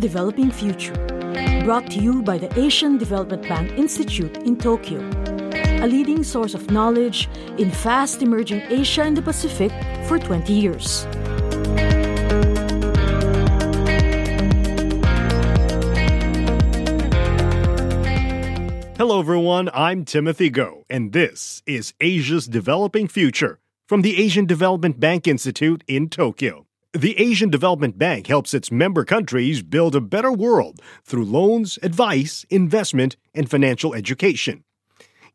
Developing Future, brought to you by the Asian Development Bank Institute in Tokyo, a leading source of knowledge in fast emerging Asia and the Pacific for 20 years. Hello, everyone. I'm Timothy Go, and this is Asia's Developing Future from the Asian Development Bank Institute in Tokyo. The Asian Development Bank helps its member countries build a better world through loans, advice, investment, and financial education.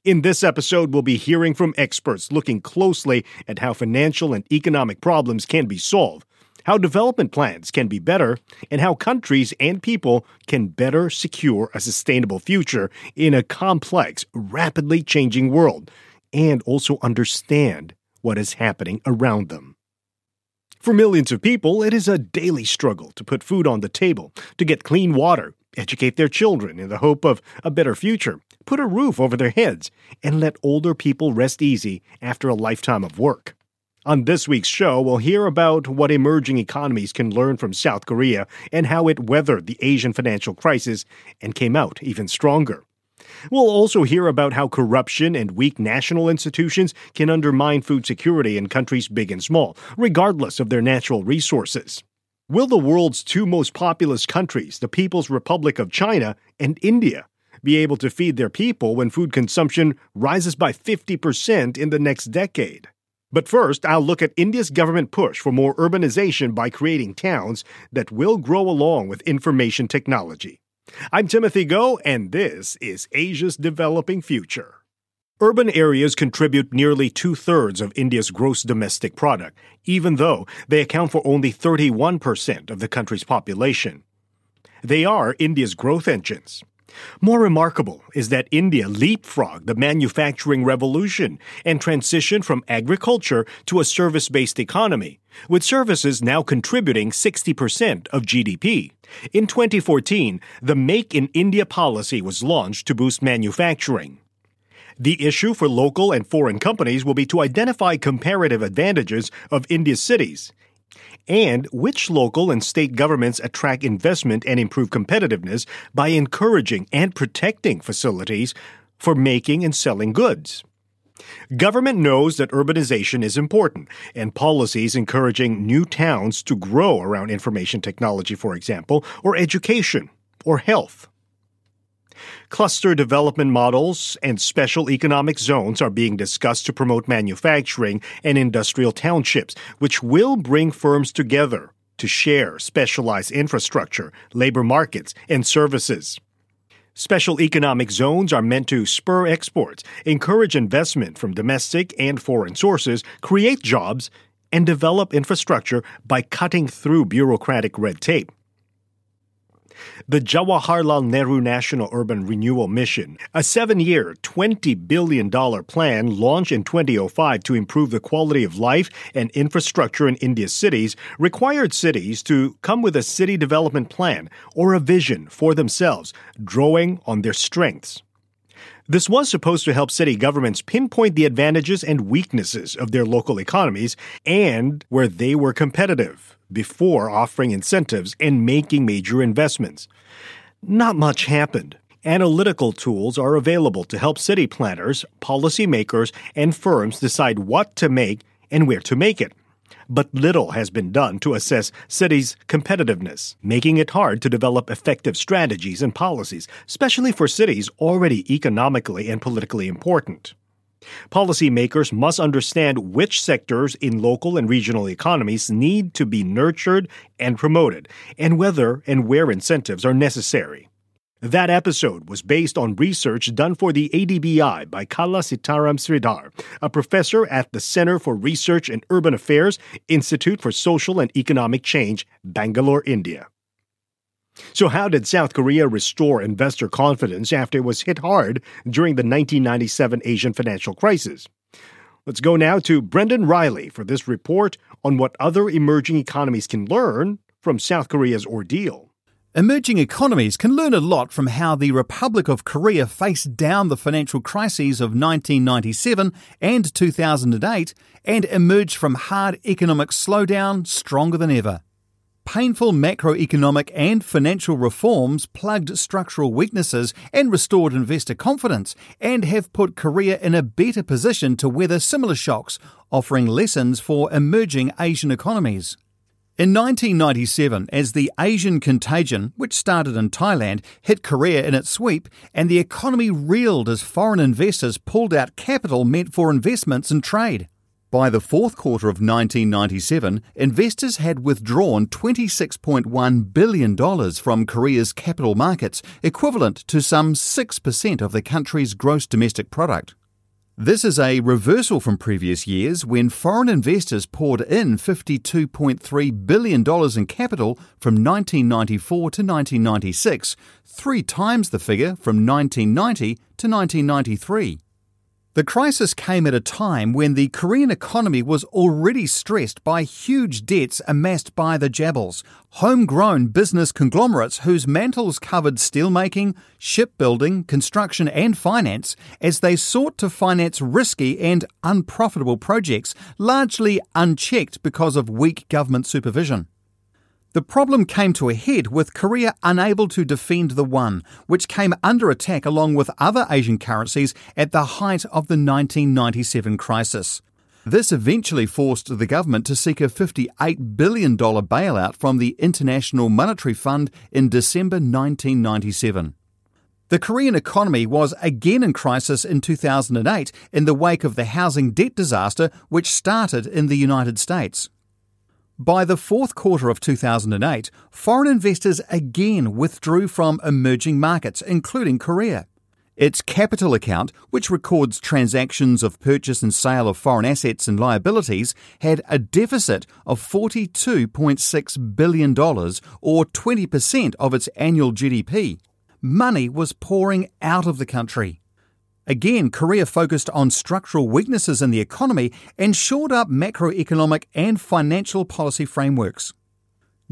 In this episode, we'll be hearing from experts looking closely at how financial and economic problems can be solved how development plans can be better, and how countries and people can better secure a sustainable future in a complex, rapidly changing world, and also understand what is happening around them. For millions of people, it is a daily struggle to put food on the table, to get clean water, educate their children in the hope of a better future, put a roof over their heads, and let older people rest easy after a lifetime of work. On this week's show, we'll hear about what emerging economies can learn from South Korea and how it weathered the Asian financial crisis and came out even stronger. We'll also hear about how corruption and weak national institutions can undermine food security in countries big and small, regardless of their natural resources. Will the world's two most populous countries, the People's Republic of China and India, be able to feed their people when food consumption rises by 50% in the next decade? But first, I'll look at India's government push for more urbanization by creating towns that will grow along with information technology. I'm Timothy Go, and this is Asia's Developing Future. Urban areas contribute nearly two thirds of India's gross domestic product, even though they account for only 31% of the country's population. They are India's growth engines. More remarkable is that India leapfrogged the manufacturing revolution and transitioned from agriculture to a service based economy, with services now contributing 60% of GDP. In 2014, the Make in India policy was launched to boost manufacturing. The issue for local and foreign companies will be to identify comparative advantages of India's cities and which local and state governments attract investment and improve competitiveness by encouraging and protecting facilities for making and selling goods. Government knows that urbanization is important, and policies encouraging new towns to grow around information technology, for example, or education, or health. Cluster development models and special economic zones are being discussed to promote manufacturing and industrial townships, which will bring firms together to share specialized infrastructure, labor markets, and services. Special economic zones are meant to spur exports, encourage investment from domestic and foreign sources, create jobs, and develop infrastructure by cutting through bureaucratic red tape. The Jawaharlal Nehru National Urban Renewal Mission, a seven year, $20 billion plan launched in 2005 to improve the quality of life and infrastructure in India's cities, required cities to come with a city development plan or a vision for themselves, drawing on their strengths. This was supposed to help city governments pinpoint the advantages and weaknesses of their local economies and where they were competitive before offering incentives and making major investments. Not much happened. Analytical tools are available to help city planners, policymakers, and firms decide what to make and where to make it. But little has been done to assess cities' competitiveness, making it hard to develop effective strategies and policies, especially for cities already economically and politically important. Policymakers must understand which sectors in local and regional economies need to be nurtured and promoted, and whether and where incentives are necessary. That episode was based on research done for the ADBI by Kala Seetharam Sridhar, a professor at the Center for Research in Urban Affairs, Institute for Social and Economic Change, Bangalore, India. So, how did South Korea restore investor confidence after it was hit hard during the 1997 Asian financial crisis? Let's go now to Brendan Riley for this report on what other emerging economies can learn from South Korea's ordeal. Emerging economies can learn a lot from how the Republic of Korea faced down the financial crises of 1997 and 2008 and emerged from hard economic slowdown stronger than ever. painful macroeconomic and financial reforms plugged structural weaknesses and restored investor confidence, and have put Korea in a better position to weather similar shocks, offering lessons for emerging Asian economies. In 1997, as the Asian contagion, which started in Thailand, hit Korea in its sweep, and the economy reeled as foreign investors pulled out capital meant for investments and trade. By the fourth quarter of 1997, investors had withdrawn $26.1 billion from Korea's capital markets, equivalent to some 6% of the country's gross domestic product. This is a reversal from previous years when foreign investors poured in $52.3 billion in capital from 1994 to 1996, three times the figure from 1990 to 1993. The crisis came at a time when the Korean economy was already stressed by huge debts amassed by the Chaebols, homegrown business conglomerates whose mantles covered steelmaking, shipbuilding, construction, and finance as they sought to finance risky and unprofitable projects, largely unchecked because of weak government supervision. The problem came to a head with Korea unable to defend the won, which came under attack along with other Asian currencies at the height of the 1997 crisis. This eventually forced the government to seek a $58 billion bailout from the International Monetary Fund in December 1997. The Korean economy was again in crisis in 2008 in the wake of the housing debt disaster which started in the United States. By the fourth quarter of 2008, foreign investors again withdrew from emerging markets, including Korea. Its capital account, which records transactions of purchase and sale of foreign assets and liabilities, had a deficit of $42.6 billion, or 20% of its annual GDP. Money was pouring out of the country. Again, Korea focused on structural weaknesses in the economy and shored up macroeconomic and financial policy frameworks.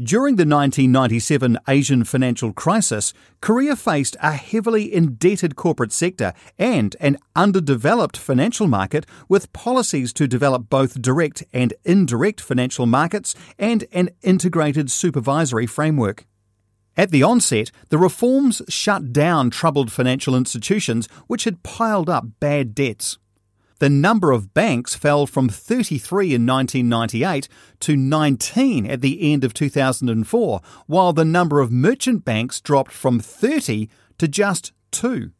During the 1997 Asian financial crisis, Korea faced a heavily indebted corporate sector and an underdeveloped financial market with policies to develop both direct and indirect financial markets and an integrated supervisory framework. At the onset, the reforms shut down troubled financial institutions which had piled up bad debts. The number of banks fell from 33 in 1998 to 19 at the end of 2004, while the number of merchant banks dropped from 30 to just 2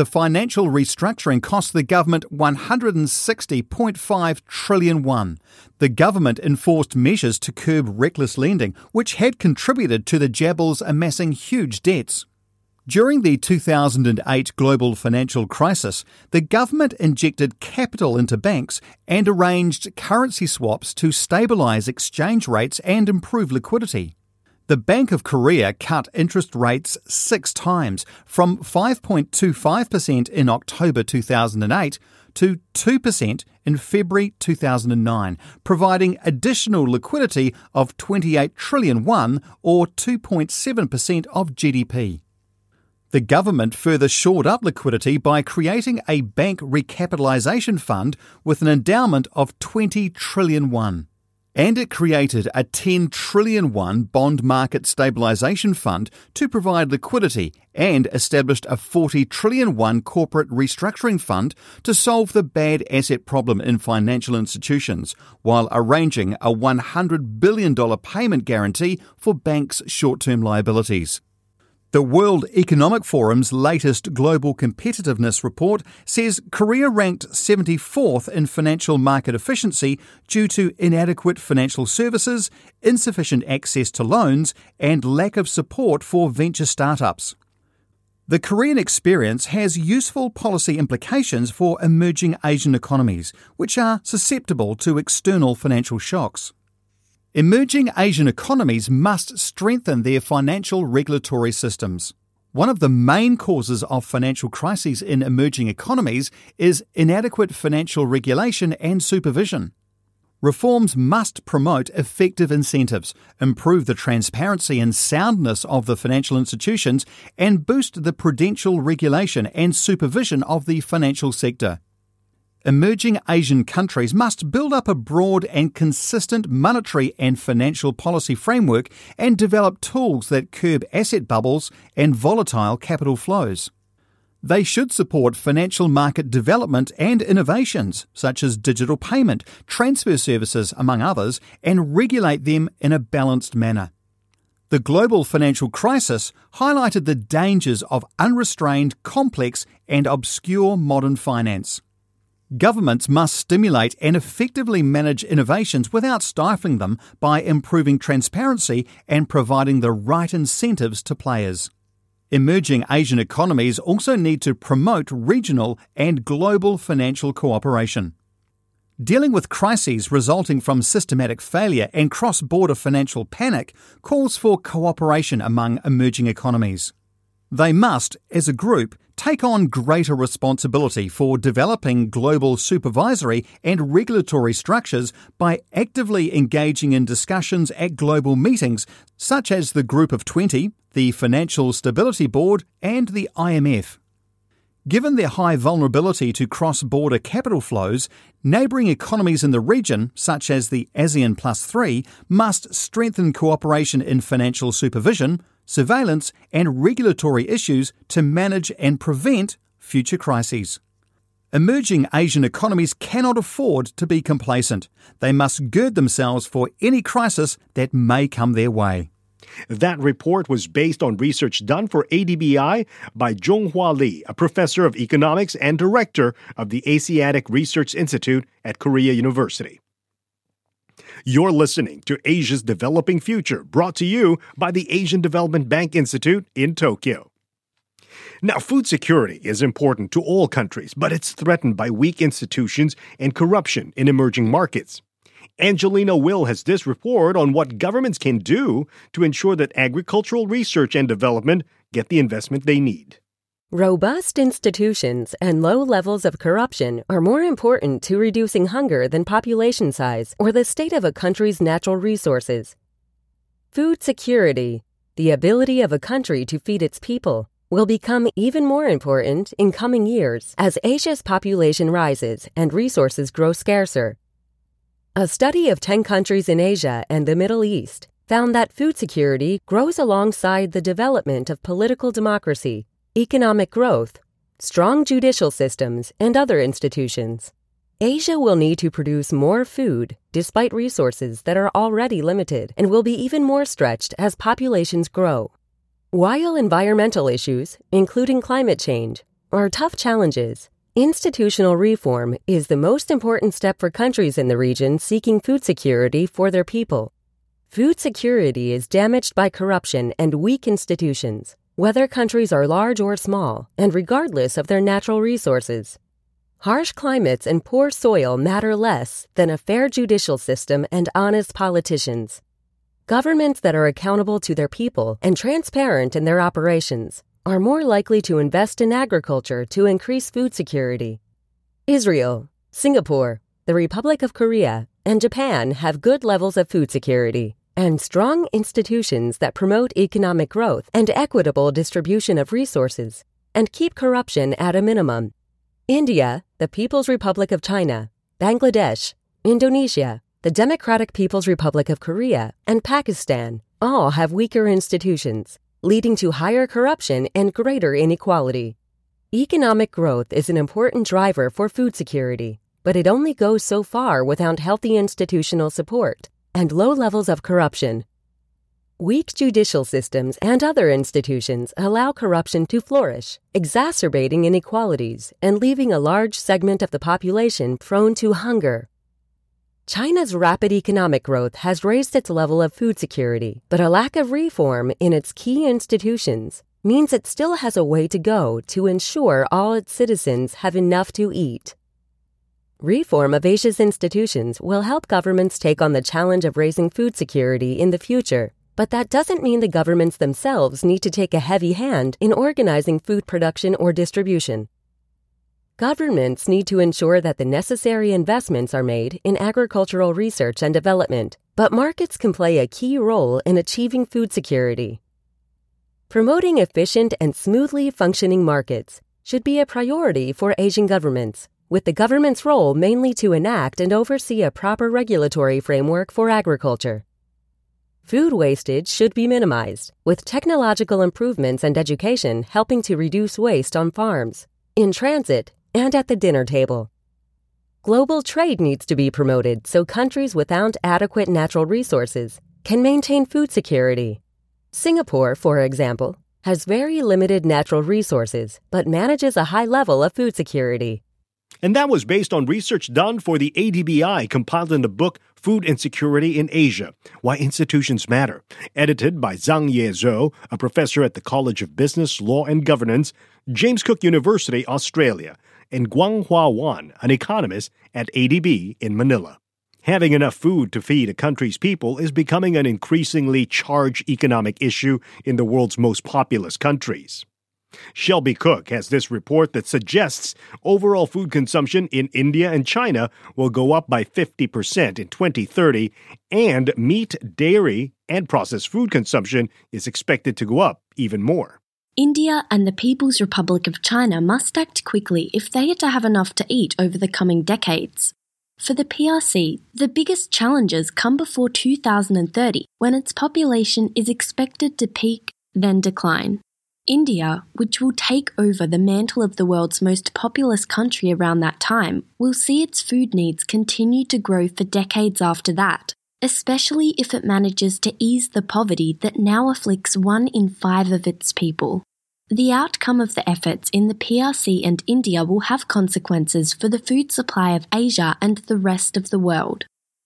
the financial restructuring cost the government 160.5 trillion won. The government enforced measures to curb reckless lending, which had contributed to the Chaebols amassing huge debts. During the 2008 global financial crisis, the government injected capital into banks and arranged currency swaps to stabilize exchange rates and improve liquidity. The Bank of Korea cut interest rates six times, from 5.25% in October 2008 to 2% in February 2009, providing additional liquidity of 28 trillion won or 2.7% of GDP. The government further shored up liquidity by creating a bank recapitalisation fund with an endowment of 20 trillion won and it created a 10 trillion won bond market stabilization fund to provide liquidity and established a 40 trillion won corporate restructuring fund to solve the bad asset problem in financial institutions while arranging a 100 billion dollar payment guarantee for banks' short-term liabilities. The World Economic Forum's latest Global Competitiveness Report says Korea ranked 74th in financial market efficiency due to inadequate financial services, insufficient access to loans, and lack of support for venture startups. The Korean experience has useful policy implications for emerging Asian economies, which are susceptible to external financial shocks. Emerging Asian economies must strengthen their financial regulatory systems. One of the main causes of financial crises in emerging economies is inadequate financial regulation and supervision. Reforms must promote effective incentives, improve the transparency and soundness of the financial institutions, and boost the prudential regulation and supervision of the financial sector. Emerging Asian countries must build up a broad and consistent monetary and financial policy framework and develop tools that curb asset bubbles and volatile capital flows. They should support financial market development and innovations, such as digital payment, transfer services, among others, and regulate them in a balanced manner. The global financial crisis highlighted the dangers of unrestrained, complex, and obscure modern finance. Governments must stimulate and effectively manage innovations without stifling them by improving transparency and providing the right incentives to players. Emerging Asian economies also need to promote regional and global financial cooperation. Dealing with crises resulting from systematic failure and cross border financial panic calls for cooperation among emerging economies. They must, as a group, take on greater responsibility for developing global supervisory and regulatory structures by actively engaging in discussions at global meetings such as the Group of 20, the Financial Stability Board, and the IMF. Given their high vulnerability to cross border capital flows, neighbouring economies in the region, such as the ASEAN Plus 3, must strengthen cooperation in financial supervision, surveillance, and regulatory issues to manage and prevent future crises. Emerging Asian economies cannot afford to be complacent. They must gird themselves for any crisis that may come their way. That report was based on research done for ADBI by Jong-Wha Lee, a professor of economics and director of the Asiatic Research Institute at Korea University. You're listening to Asia's Developing Future, brought to you by the Asian Development Bank Institute in Tokyo. Now, food security is important to all countries, but it's threatened by weak institutions and corruption in emerging markets. Angelina Will has this report on what governments can do to ensure that agricultural research and development get the investment they need. Robust institutions and low levels of corruption are more important to reducing hunger than population size or the state of a country's natural resources. Food security, the ability of a country to feed its people, will become even more important in coming years as Asia's population rises and resources grow scarcer. A study of 10 countries in Asia and the Middle East found that food security grows alongside the development of political democracy economic growth, strong judicial systems, and other institutions. Asia will need to produce more food despite resources that are already limited and will be even more stretched as populations grow. While environmental issues, including climate change, are tough challenges, institutional reform is the most important step for countries in the region seeking food security for their people. Food security is damaged by corruption and weak institutions whether countries are large or small, and regardless of their natural resources. Harsh climates and poor soil matter less than a fair judicial system and honest politicians. Governments that are accountable to their people and transparent in their operations are more likely to invest in agriculture to increase food security. Israel, Singapore, the Republic of Korea, and Japan have good levels of food security and strong institutions that promote economic growth and equitable distribution of resources and keep corruption at a minimum. India, the People's Republic of China, Bangladesh, Indonesia, the Democratic People's Republic of Korea, and Pakistan all have weaker institutions, leading to higher corruption and greater inequality. Economic growth is an important driver for food security, but it only goes so far without healthy institutional support and low levels of corruption. Weak judicial systems and other institutions allow corruption to flourish, exacerbating inequalities and leaving a large segment of the population prone to hunger. China's rapid economic growth has raised its level of food security, but a lack of reform in its key institutions means it still has a way to go to ensure all its citizens have enough to eat. Reform of Asia's institutions will help governments take on the challenge of raising food security in the future. But that doesn't mean the governments themselves need to take a heavy hand in organizing food production or distribution. Governments need to ensure that the necessary investments are made in agricultural research and development, but markets can play a key role in achieving food security. Promoting efficient and smoothly functioning markets should be a priority for Asian governments with the government's role mainly to enact and oversee a proper regulatory framework for agriculture. Food wastage should be minimized, with technological improvements and education helping to reduce waste on farms, in transit, and at the dinner table. Global trade needs to be promoted so countries without adequate natural resources can maintain food security. Singapore, for example, has very limited natural resources but manages a high level of food security. And that was based on research done for the ADBI compiled in the book Food Insecurity in Asia Why Institutions Matter, edited by Zhang-Yue Zhou, a professor at the College of Business, Law and Governance, James Cook University, Australia, and Guanghua Wan, an economist at ADB in Manila. Having enough food to feed a country's people is becoming an increasingly charged economic issue in the world's most populous countries. Shelby Cook has this report that suggests overall food consumption in India and China will go up by 50% in 2030, and meat, dairy, and processed food consumption is expected to go up even more. India and the People's Republic of China must act quickly if they are to have enough to eat over the coming decades. For the PRC, the biggest challenges come before 2030 when its population is expected to peak, then decline. India, which will take over the mantle of the world's most populous country around that time, will see its food needs continue to grow for decades after that, especially if it manages to ease the poverty that now afflicts one in five of its people. The outcome of the efforts in the PRC and India will have consequences for the food supply of Asia and the rest of the world.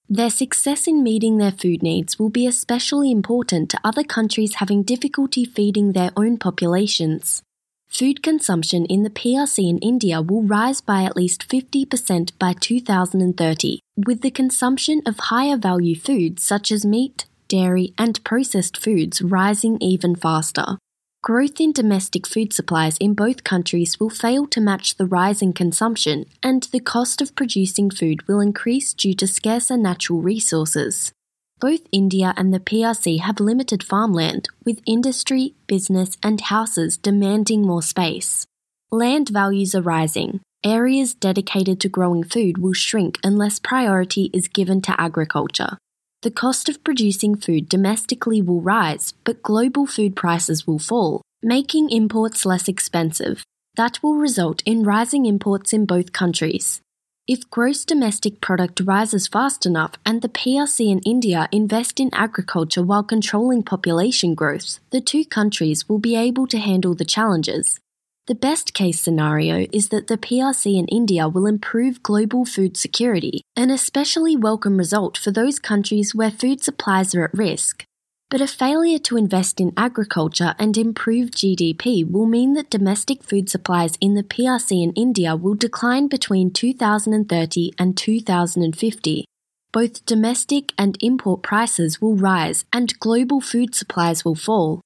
Their success in meeting their food needs will be especially important to other countries having difficulty feeding their own populations. Food consumption in the PRC in India will rise by at least 50% by 2030, with the consumption of higher value foods such as meat, dairy, and processed foods rising even faster. Growth in domestic food supplies in both countries will fail to match the rise in consumption, and the cost of producing food will increase due to scarcer natural resources. Both India and the PRC have limited farmland, with industry, business, and houses demanding more space. Land values are rising. Areas dedicated to growing food will shrink unless priority is given to agriculture. The cost of producing food domestically will rise, but global food prices will fall, making imports less expensive. That will result in rising imports in both countries. If gross domestic product rises fast enough and the PRC and India invest in agriculture while controlling population growth, the two countries will be able to handle the challenges. The best case scenario is that the PRC in India will improve global food security, an especially welcome result for those countries where food supplies are at risk. But a failure to invest in agriculture and improve GDP will mean that domestic food supplies in the PRC in India will decline between 2030 and 2050. Both domestic and import prices will rise and global food supplies will fall.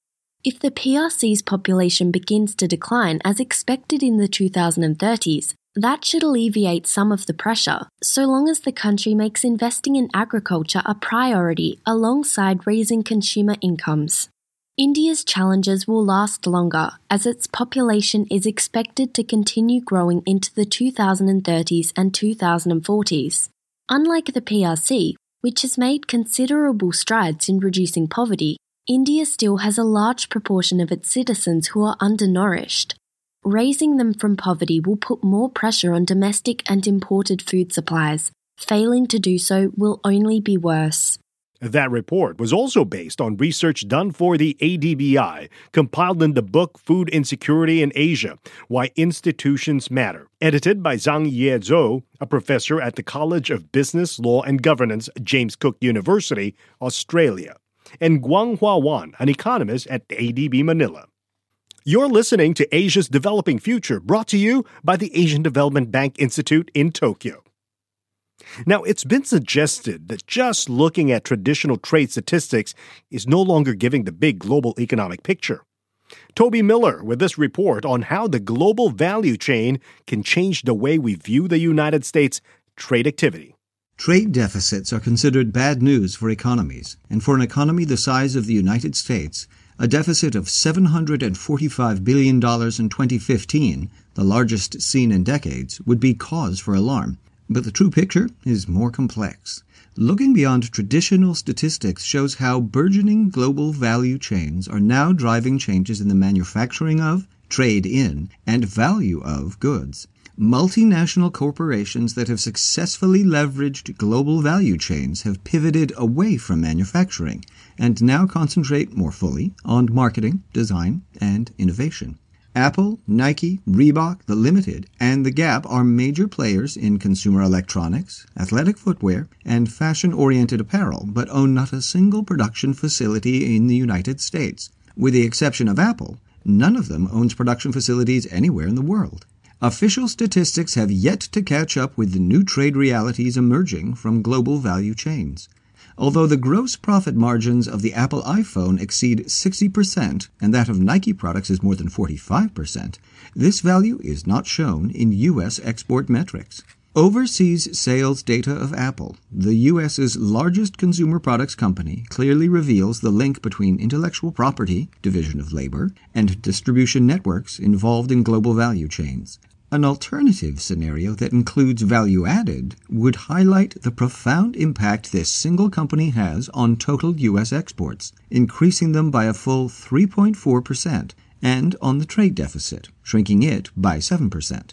If the PRC's population begins to decline as expected in the 2030s, that should alleviate some of the pressure, so long as the country makes investing in agriculture a priority alongside raising consumer incomes. India's challenges will last longer as its population is expected to continue growing into the 2030s and 2040s. Unlike the PRC, which has made considerable strides in reducing poverty, India still has a large proportion of its citizens who are undernourished. Raising them from poverty will put more pressure on domestic and imported food supplies. Failing to do so will only be worse. That report was also based on research done for the ADBI, compiled in the book Food Insecurity in Asia Why Institutions Matter, edited by Zhang-Yue Zhou, a professor at the College of Business, Law and Governance, James Cook University, Australia and Guanghua Wan, an economist at ADB Manila. You're listening to Asia's Developing Future, brought to you by the Asian Development Bank Institute in Tokyo. Now, it's been suggested that just looking at traditional trade statistics is no longer giving the big global economic picture. Toby Miller with this report on how the global value chain can change the way we view the United States trade activity. Trade deficits are considered bad news for economies, and for an economy the size of the United States, a deficit of $745 billion in 2015, the largest seen in decades, would be cause for alarm. But the true picture is more complex. Looking beyond traditional statistics shows how burgeoning global value chains are now driving changes in the manufacturing of, trade in, and value of goods. Multinational corporations that have successfully leveraged global value chains have pivoted away from manufacturing and now concentrate more fully on marketing, design, and innovation. Apple, Nike, Reebok, The Limited, and The Gap are major players in consumer electronics, athletic footwear, and fashion oriented apparel, but own not a single production facility in the United States. With the exception of Apple, none of them owns production facilities anywhere in the world. Official statistics have yet to catch up with the new trade realities emerging from global value chains. Although the gross profit margins of the Apple iPhone exceed 60% and that of Nike products is more than 45%, this value is not shown in U.S. export metrics. Overseas sales data of Apple, the U.S.'s largest consumer products company, clearly reveals the link between intellectual property, division of labor, and distribution networks involved in global value chains. An alternative scenario that includes value added would highlight the profound impact this single company has on total U.S. exports, increasing them by a full 3.4%, and on the trade deficit, shrinking it by 7%.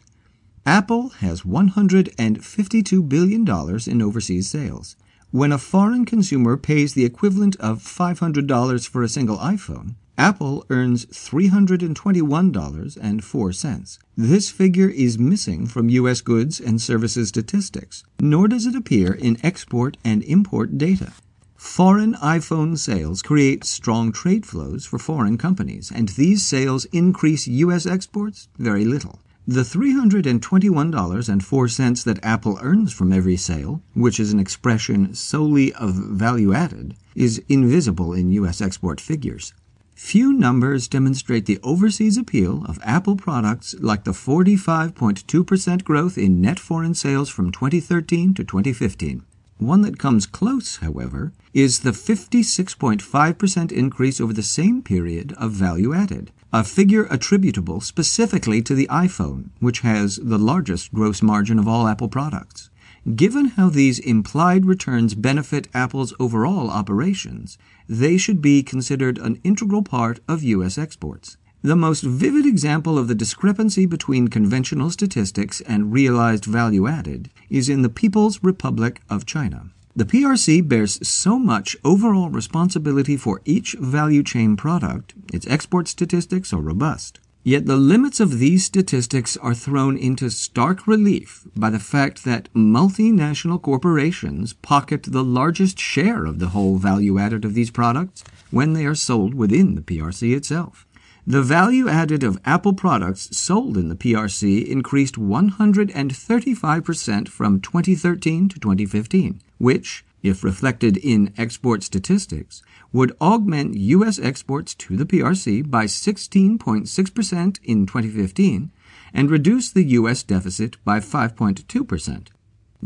Apple has $152 billion in overseas sales. When a foreign consumer pays the equivalent of $500 for a single iPhone, Apple earns $321.04. This figure is missing from U.S. goods and services statistics, nor does it appear in export and import data. Foreign iPhone sales create strong trade flows for foreign companies, and these sales increase U.S. exports very little. The $321.04 that Apple earns from every sale, which is an expression solely of value added, is invisible in U.S. export figures. Few numbers demonstrate the overseas appeal of Apple products like the 45.2% growth in net foreign sales from 2013 to 2015. One that comes close, however, is the 56.5% increase over the same period of value added, a figure attributable specifically to the iPhone, which has the largest gross margin of all Apple products. Given how these implied returns benefit Apple's overall operations, they should be considered an integral part of U.S. exports. The most vivid example of the discrepancy between conventional statistics and realized value added is in the People's Republic of China. The PRC bears so much overall responsibility for each value chain product, its export statistics are robust. Yet the limits of these statistics are thrown into stark relief by the fact that multinational corporations pocket the largest share of the whole value added of these products when they are sold within the PRC itself. The value added of Apple products sold in the PRC increased 135% from 2013 to 2015, which, if reflected in export statistics, would augment U.S. exports to the PRC by 16.6% in 2015 and reduce the U.S. deficit by 5.2%.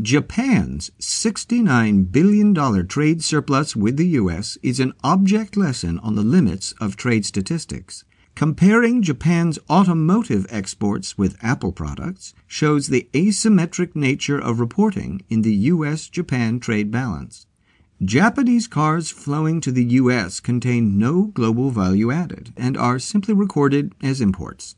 Japan's $69 billion trade surplus with the U.S. is an object lesson on the limits of trade statistics. Comparing Japan's automotive exports with Apple products shows the asymmetric nature of reporting in the U.S. Japan trade balance. Japanese cars flowing to the U.S. contain no global value added and are simply recorded as imports.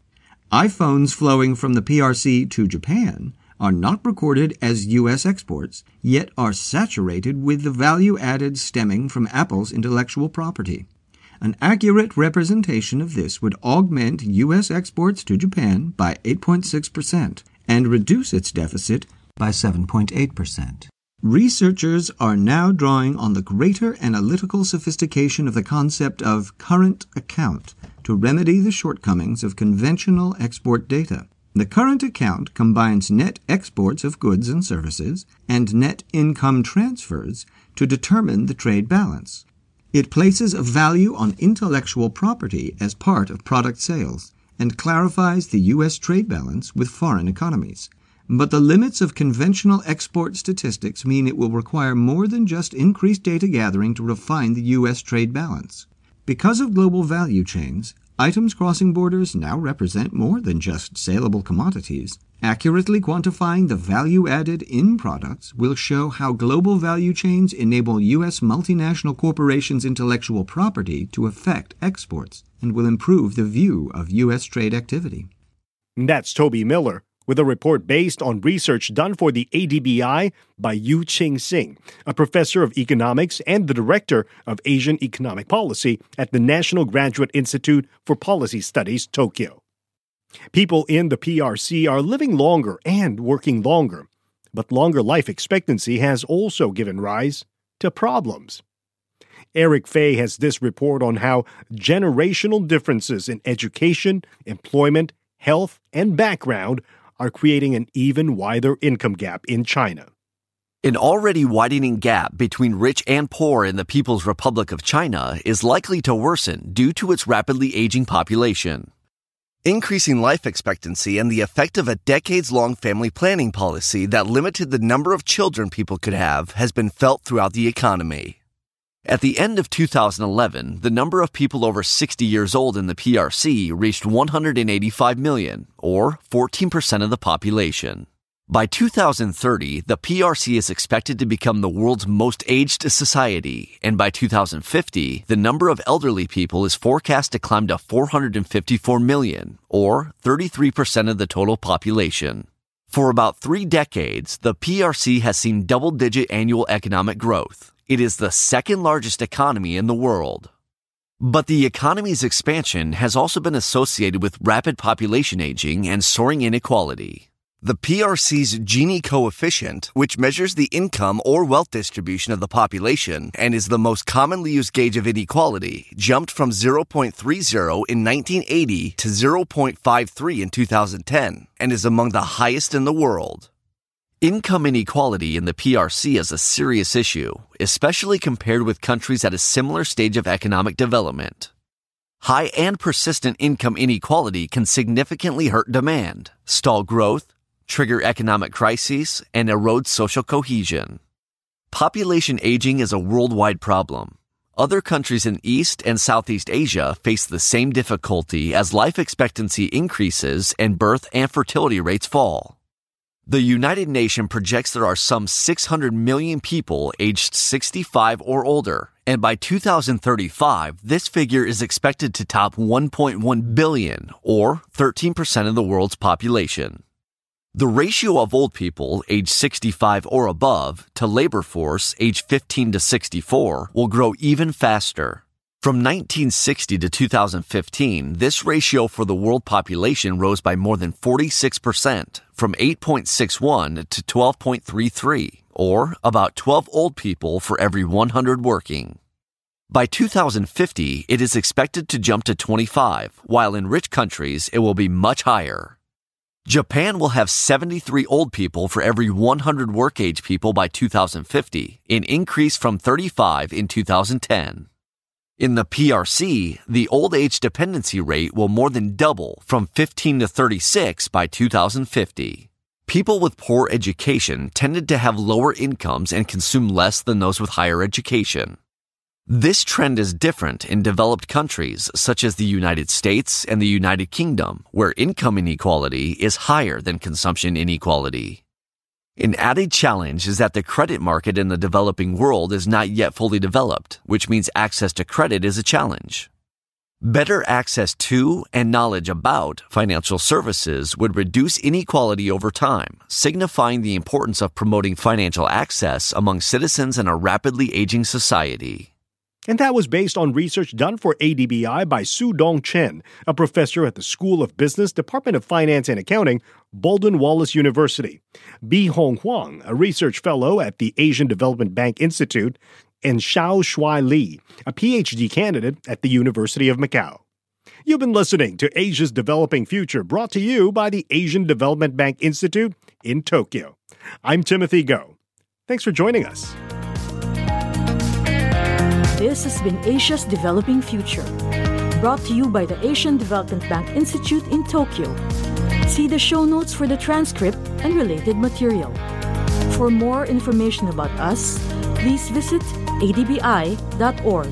iPhones flowing from the PRC to Japan are not recorded as U.S. exports, yet are saturated with the value added stemming from Apple's intellectual property. An accurate representation of this would augment U.S. exports to Japan by 8.6% and reduce its deficit by 7.8%. Researchers are now drawing on the greater analytical sophistication of the concept of current account to remedy the shortcomings of conventional export data. The current account combines net exports of goods and services and net income transfers to determine the trade balance. It places a value on intellectual property as part of product sales and clarifies the U.S. trade balance with foreign economies. But the limits of conventional export statistics mean it will require more than just increased data gathering to refine the U.S. trade balance. Because of global value chains, Items crossing borders now represent more than just saleable commodities. Accurately quantifying the value added in products will show how global value chains enable U.S. multinational corporations' intellectual property to affect exports and will improve the view of U.S. trade activity. That's Toby Miller with a report based on research done for the ADBI by Yuqing Xing, a professor of economics and the director of Asian economic policy at the National Graduate Institute for Policy Studies, Tokyo. People in the PRC are living longer and working longer, but longer life expectancy has also given rise to problems. Eric Fay has this report on how generational differences in education, employment, health, and background are creating an even wider income gap in China. An already widening gap between rich and poor in the People's Republic of China is likely to worsen due to its rapidly aging population. Increasing life expectancy and the effect of a decades long family planning policy that limited the number of children people could have has been felt throughout the economy. At the end of 2011, the number of people over 60 years old in the PRC reached 185 million, or 14% of the population. By 2030, the PRC is expected to become the world's most aged society, and by 2050, the number of elderly people is forecast to climb to 454 million, or 33% of the total population. For about three decades, the PRC has seen double digit annual economic growth, it is the second largest economy in the world. But the economy's expansion has also been associated with rapid population aging and soaring inequality. The PRC's Gini coefficient, which measures the income or wealth distribution of the population and is the most commonly used gauge of inequality, jumped from 0.30 in 1980 to 0.53 in 2010 and is among the highest in the world. Income inequality in the PRC is a serious issue, especially compared with countries at a similar stage of economic development. High and persistent income inequality can significantly hurt demand, stall growth, trigger economic crises, and erode social cohesion. Population aging is a worldwide problem. Other countries in East and Southeast Asia face the same difficulty as life expectancy increases and birth and fertility rates fall. The United Nations projects there are some 600 million people aged 65 or older, and by 2035, this figure is expected to top 1.1 billion, or 13% of the world's population. The ratio of old people aged 65 or above to labor force aged 15 to 64 will grow even faster. From 1960 to 2015, this ratio for the world population rose by more than 46%, from 8.61 to 12.33, or about 12 old people for every 100 working. By 2050, it is expected to jump to 25, while in rich countries it will be much higher. Japan will have 73 old people for every 100 work age people by 2050, an increase from 35 in 2010. In the PRC, the old age dependency rate will more than double from 15 to 36 by 2050. People with poor education tended to have lower incomes and consume less than those with higher education. This trend is different in developed countries such as the United States and the United Kingdom, where income inequality is higher than consumption inequality. An added challenge is that the credit market in the developing world is not yet fully developed, which means access to credit is a challenge. Better access to and knowledge about financial services would reduce inequality over time, signifying the importance of promoting financial access among citizens in a rapidly aging society. And that was based on research done for ADBI by Su Dong Chen, a professor at the School of Business, Department of Finance and Accounting, Baldwin Wallace University, Bi Hong Huang, a research fellow at the Asian Development Bank Institute, and Xiao Shuai Li, a PhD candidate at the University of Macau. You've been listening to Asia's Developing Future, brought to you by the Asian Development Bank Institute in Tokyo. I'm Timothy Go. Thanks for joining us. This has been Asia's Developing Future, brought to you by the Asian Development Bank Institute in Tokyo. See the show notes for the transcript and related material. For more information about us, please visit adbi.org.